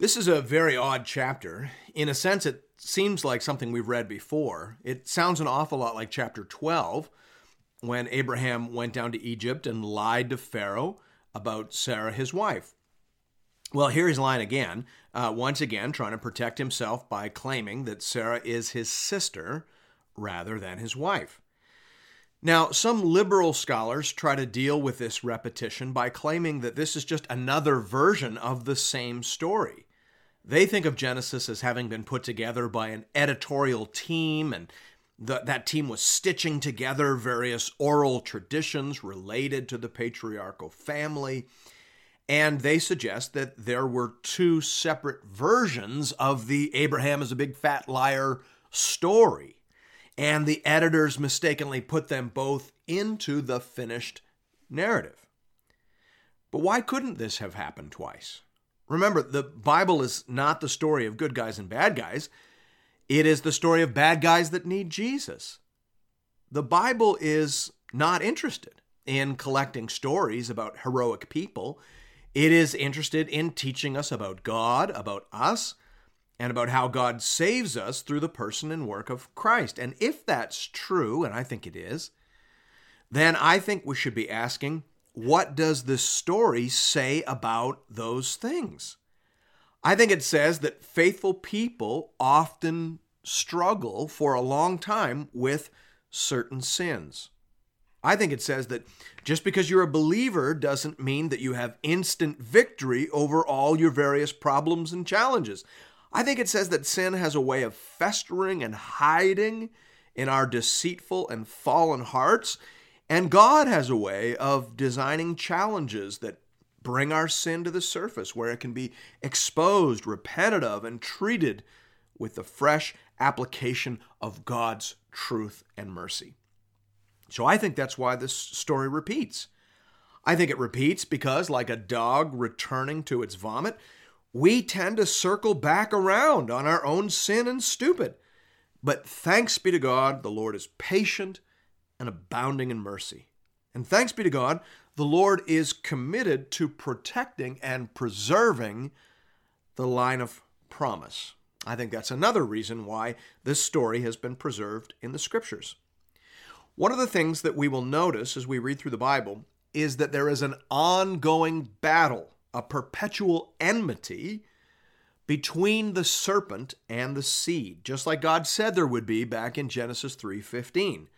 This is a very odd chapter. In a sense, it seems like something we've read before. It sounds an awful lot like chapter 12, when Abraham went down to Egypt and lied to Pharaoh about Sarah, his wife. Well, here he's lying again, uh, once again trying to protect himself by claiming that Sarah is his sister rather than his wife. Now, some liberal scholars try to deal with this repetition by claiming that this is just another version of the same story. They think of Genesis as having been put together by an editorial team, and the, that team was stitching together various oral traditions related to the patriarchal family. And they suggest that there were two separate versions of the Abraham is a big fat liar story. And the editors mistakenly put them both into the finished narrative. But why couldn't this have happened twice? Remember, the Bible is not the story of good guys and bad guys. It is the story of bad guys that need Jesus. The Bible is not interested in collecting stories about heroic people. It is interested in teaching us about God, about us, and about how God saves us through the person and work of Christ. And if that's true, and I think it is, then I think we should be asking what does this story say about those things? I think it says that faithful people often struggle for a long time with certain sins. I think it says that just because you're a believer doesn't mean that you have instant victory over all your various problems and challenges. I think it says that sin has a way of festering and hiding in our deceitful and fallen hearts. And God has a way of designing challenges that bring our sin to the surface where it can be exposed, repented of, and treated with the fresh application of God's truth and mercy. So I think that's why this story repeats. I think it repeats because, like a dog returning to its vomit, we tend to circle back around on our own sin and stupid. But thanks be to God, the Lord is patient and abounding in mercy. And thanks be to God, the Lord is committed to protecting and preserving the line of promise. I think that's another reason why this story has been preserved in the scriptures. One of the things that we will notice as we read through the Bible is that there is an ongoing battle, a perpetual enmity between the serpent and the seed, just like God said there would be back in Genesis 3:15.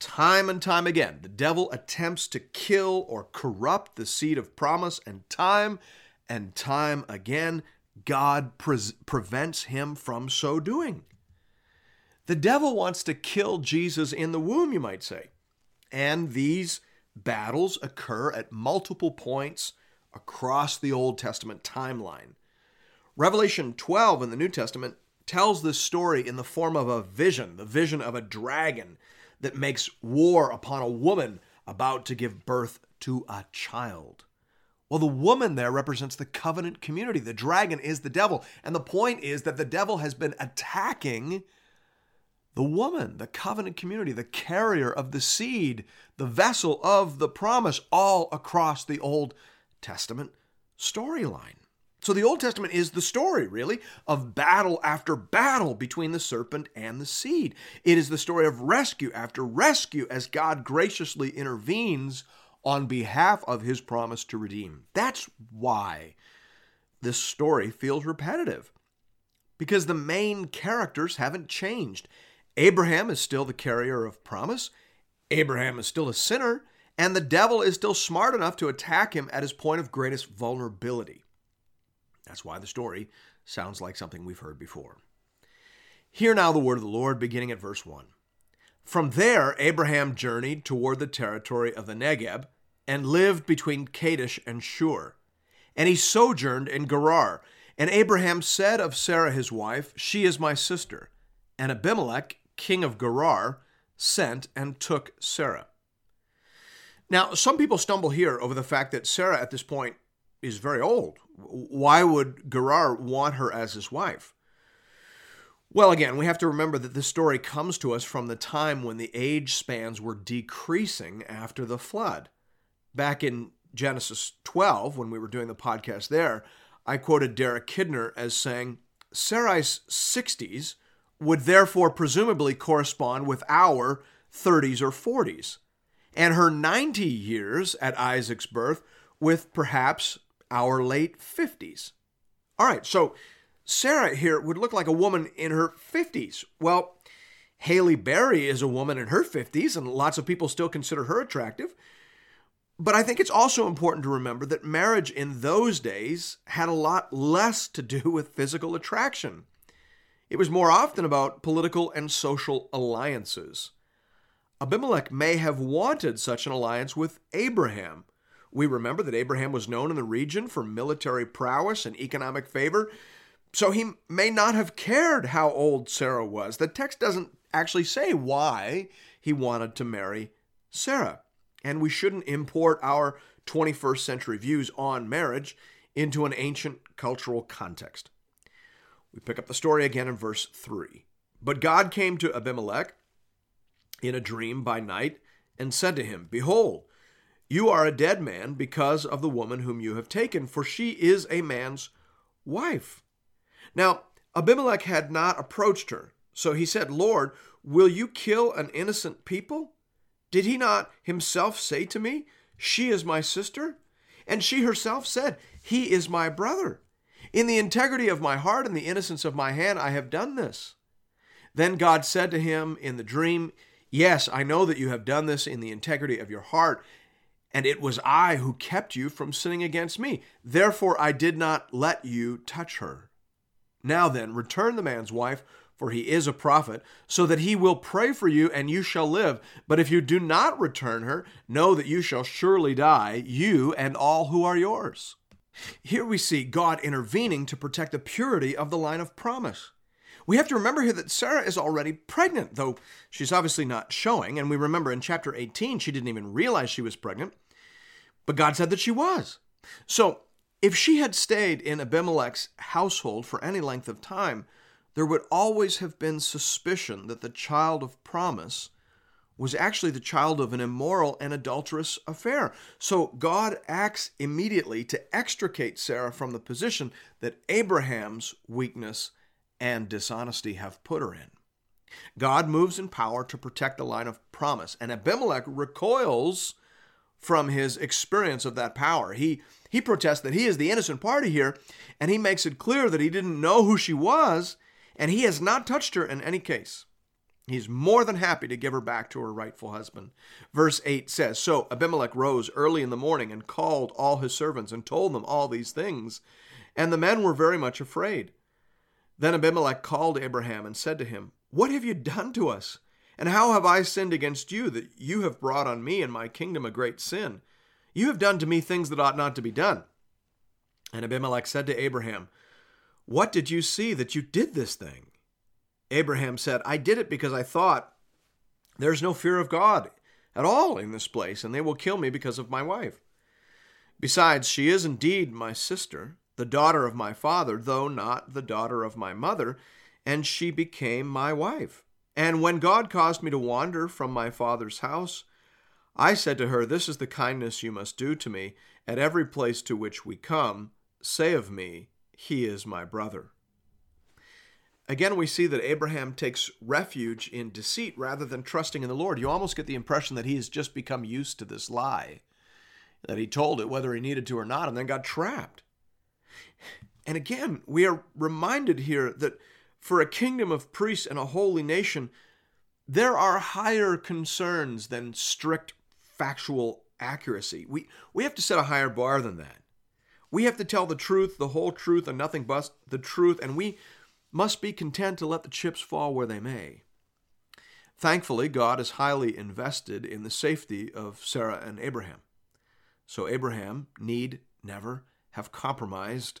Time and time again, the devil attempts to kill or corrupt the seed of promise, and time and time again, God pre- prevents him from so doing. The devil wants to kill Jesus in the womb, you might say. And these battles occur at multiple points across the Old Testament timeline. Revelation 12 in the New Testament tells this story in the form of a vision, the vision of a dragon that makes war upon a woman about to give birth to a child. Well, the woman there represents the covenant community. The dragon is the devil. And the point is that the devil has been attacking the woman, the covenant community, the carrier of the seed, the vessel of the promise, all across the Old Testament storyline. So the Old Testament is the story, really, of battle after battle between the serpent and the seed. It is the story of rescue after rescue as God graciously intervenes on behalf of his promise to redeem. That's why this story feels repetitive, because the main characters haven't changed. Abraham is still the carrier of promise, Abraham is still a sinner, and the devil is still smart enough to attack him at his point of greatest vulnerability. That's why the story sounds like something we've heard before. Hear now the word of the Lord, beginning at verse 1. From there, Abraham journeyed toward the territory of the Negeb and lived between Kadesh and Shur. And he sojourned in Gerar. And Abraham said of Sarah his wife, She is my sister. And Abimelech, king of Gerar, sent and took Sarah. Now, some people stumble here over the fact that Sarah at this point is very old. Why would Gerar want her as his wife? Well, again, we have to remember that this story comes to us from the time when the age spans were decreasing after the flood. Back in Genesis 12, when we were doing the podcast there, I quoted Derek Kidner as saying, Sarai's 60s would therefore presumably correspond with our 30s or 40s, and her 90 years at Isaac's birth with perhaps our late 50s. All right, so Sarah here would look like a woman in her 50s. Well, Halle Berry is a woman in her 50s, and lots of people still consider her attractive. But I think it's also important to remember that marriage in those days had a lot less to do with physical attraction. It was more often about political and social alliances. Abimelech may have wanted such an alliance with Abraham. We remember that Abraham was known in the region for military prowess and economic favor, so he may not have cared how old Sarah was. The text doesn't actually say why he wanted to marry Sarah and we shouldn't import our 21st century views on marriage into an ancient cultural context. We pick up the story again in verse 3. But God came to Abimelech in a dream by night and said to him, Behold, you are a dead man because of the woman whom you have taken, for she is a man's wife. Now, Abimelech had not approached her, so he said, Lord, will you kill an innocent people? Did he not himself say to me, She is my sister? And she herself said, He is my brother. In the integrity of my heart and the innocence of my hand, I have done this. Then God said to him in the dream, Yes, I know that you have done this in the integrity of your heart, and it was I who kept you from sinning against me. Therefore, I did not let you touch her. Now then, return the man's wife for he is a prophet, so that he will pray for you and you shall live. But if you do not return her, know that you shall surely die, you and all who are yours. Here we see God intervening to protect the purity of the line of promise. We have to remember here that Sarah is already pregnant, though she's obviously not showing. And we remember in chapter 18, she didn't even realize she was pregnant, but God said that she was. So if she had stayed in Abimelech's household for any length of time, there would always have been suspicion that the child of promise was actually the child of an immoral and adulterous affair. So God acts immediately to extricate Sarah from the position that Abraham's weakness and dishonesty have put her in. God moves in power to protect the line of promise, and Abimelech recoils from his experience of that power. He he protests that he is the innocent party here, and he makes it clear that he didn't know who she was and he has not touched her in any case. He's more than happy to give her back to her rightful husband. Verse 8 says So Abimelech rose early in the morning and called all his servants and told them all these things. And the men were very much afraid. Then Abimelech called Abraham and said to him, What have you done to us? And how have I sinned against you that you have brought on me and my kingdom a great sin? You have done to me things that ought not to be done. And Abimelech said to Abraham, what did you see that you did this thing? Abraham said, I did it because I thought, there's no fear of God at all in this place, and they will kill me because of my wife. Besides, she is indeed my sister, the daughter of my father, though not the daughter of my mother, and she became my wife. And when God caused me to wander from my father's house, I said to her, This is the kindness you must do to me at every place to which we come. Say of me, he is my brother. Again, we see that Abraham takes refuge in deceit rather than trusting in the Lord. You almost get the impression that he has just become used to this lie, that he told it whether he needed to or not, and then got trapped. And again, we are reminded here that for a kingdom of priests and a holy nation, there are higher concerns than strict factual accuracy. We, we have to set a higher bar than that. We have to tell the truth, the whole truth, and nothing but the truth, and we must be content to let the chips fall where they may. Thankfully, God is highly invested in the safety of Sarah and Abraham. So Abraham need never have compromised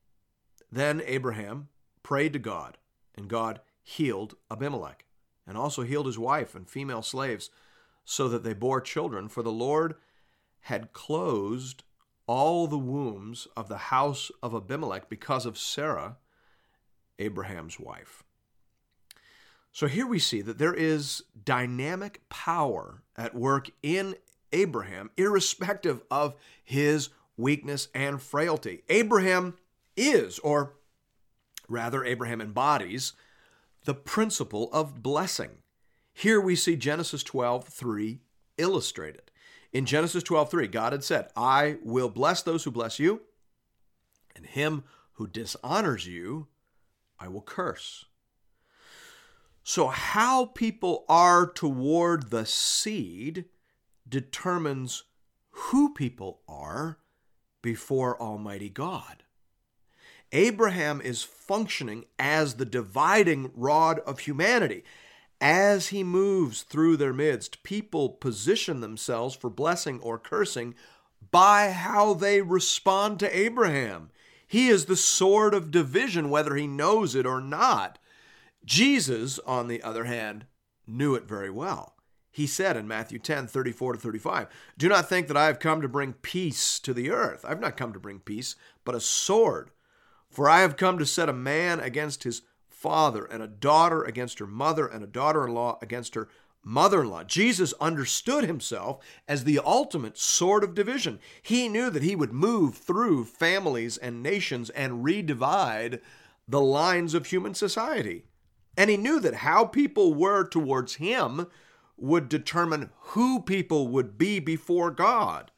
Then Abraham prayed to God, and God healed Abimelech, and also healed his wife and female slaves, so that they bore children, for the Lord had closed all the wombs of the house of Abimelech because of Sarah, Abraham's wife. So here we see that there is dynamic power at work in Abraham, irrespective of his weakness and frailty. Abraham is, or rather, Abraham embodies, the principle of blessing. Here we see Genesis 12 3 illustrated. In Genesis 12 3, God had said, I will bless those who bless you, and him who dishonors you, I will curse. So, how people are toward the seed determines who people are before Almighty God. Abraham is functioning as the dividing rod of humanity. As he moves through their midst, people position themselves for blessing or cursing by how they respond to Abraham. He is the sword of division, whether he knows it or not. Jesus, on the other hand, knew it very well. He said in Matthew 10 34 to 35, Do not think that I have come to bring peace to the earth. I've not come to bring peace, but a sword. For I have come to set a man against his father, and a daughter against her mother, and a daughter in law against her mother in law. Jesus understood himself as the ultimate sword of division. He knew that he would move through families and nations and redivide the lines of human society. And he knew that how people were towards him would determine who people would be before God.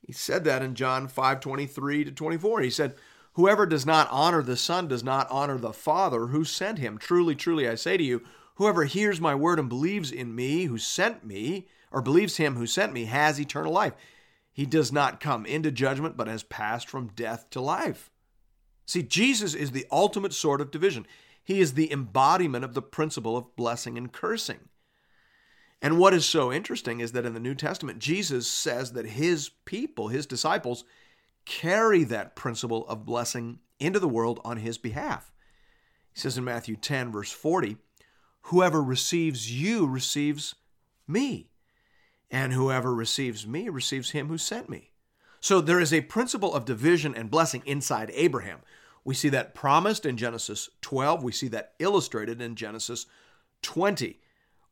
He said that in John 5 23 to 24. He said, Whoever does not honor the Son does not honor the Father who sent him. Truly, truly, I say to you, whoever hears my word and believes in me who sent me, or believes him who sent me, has eternal life. He does not come into judgment, but has passed from death to life. See, Jesus is the ultimate sword of division. He is the embodiment of the principle of blessing and cursing. And what is so interesting is that in the New Testament, Jesus says that his people, his disciples, carry that principle of blessing into the world on his behalf. He says in Matthew 10, verse 40, Whoever receives you receives me, and whoever receives me receives him who sent me. So there is a principle of division and blessing inside Abraham. We see that promised in Genesis 12, we see that illustrated in Genesis 20.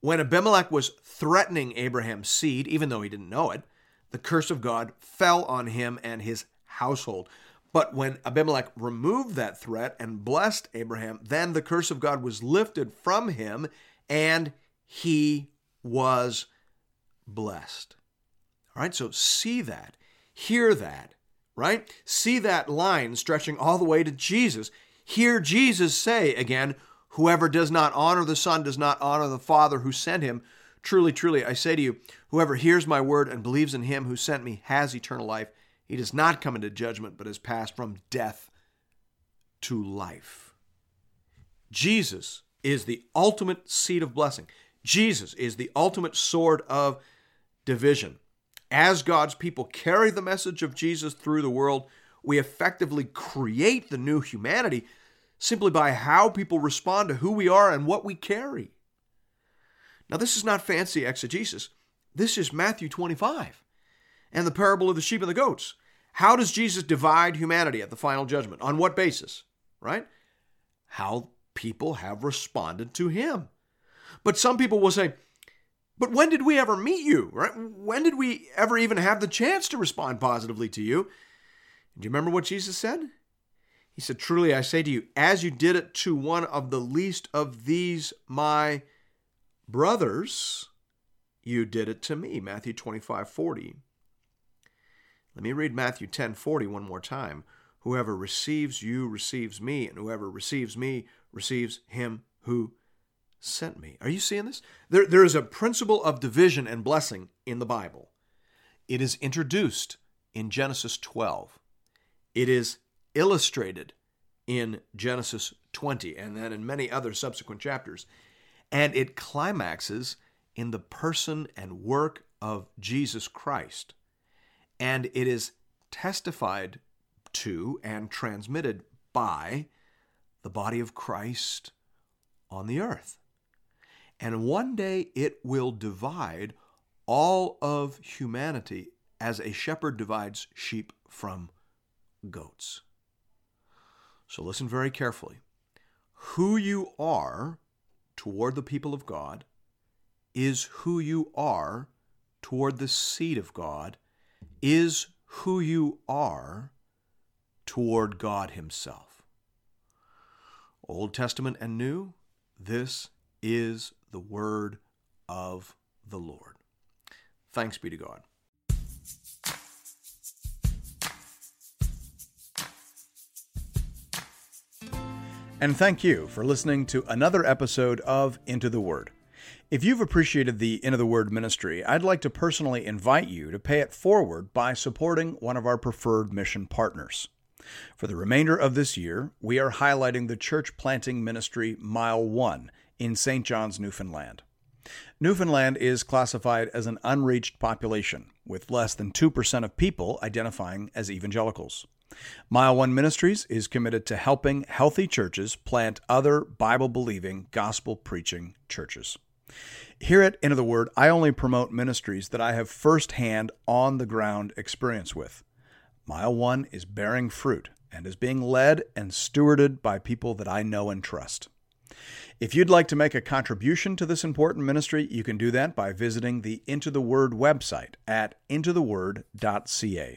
When Abimelech was threatening Abraham's seed, even though he didn't know it, the curse of God fell on him and his household. But when Abimelech removed that threat and blessed Abraham, then the curse of God was lifted from him and he was blessed. All right, so see that, hear that, right? See that line stretching all the way to Jesus. Hear Jesus say again, Whoever does not honor the Son does not honor the Father who sent him. Truly, truly, I say to you, whoever hears my word and believes in him who sent me has eternal life. He does not come into judgment, but has passed from death to life. Jesus is the ultimate seed of blessing. Jesus is the ultimate sword of division. As God's people carry the message of Jesus through the world, we effectively create the new humanity simply by how people respond to who we are and what we carry. Now, this is not fancy exegesis. This is Matthew 25 and the parable of the sheep and the goats. How does Jesus divide humanity at the final judgment? On what basis? Right? How people have responded to him. But some people will say, but when did we ever meet you? Right? When did we ever even have the chance to respond positively to you? Do you remember what Jesus said? He said, Truly I say to you, as you did it to one of the least of these my brothers, you did it to me. Matthew 25 40. Let me read Matthew 10 40 one more time. Whoever receives you receives me, and whoever receives me receives him who sent me. Are you seeing this? There, there is a principle of division and blessing in the Bible. It is introduced in Genesis 12. It is illustrated in Genesis 20 and then in many other subsequent chapters. And it climaxes in the person and work of Jesus Christ. And it is testified to and transmitted by the body of Christ on the earth. And one day it will divide all of humanity as a shepherd divides sheep from goats. So listen very carefully. Who you are toward the people of God is who you are toward the seed of God, is who you are toward God Himself. Old Testament and New, this is the word of the Lord. Thanks be to God. And thank you for listening to another episode of Into the Word. If you've appreciated the Into the Word ministry, I'd like to personally invite you to pay it forward by supporting one of our preferred mission partners. For the remainder of this year, we are highlighting the church planting ministry Mile 1 in St. John's, Newfoundland. Newfoundland is classified as an unreached population, with less than 2% of people identifying as evangelicals. Mile One Ministries is committed to helping healthy churches plant other Bible believing, gospel preaching churches. Here at Into the Word, I only promote ministries that I have firsthand on the ground experience with. Mile One is bearing fruit and is being led and stewarded by people that I know and trust. If you'd like to make a contribution to this important ministry, you can do that by visiting the Into the Word website at intotheword.ca.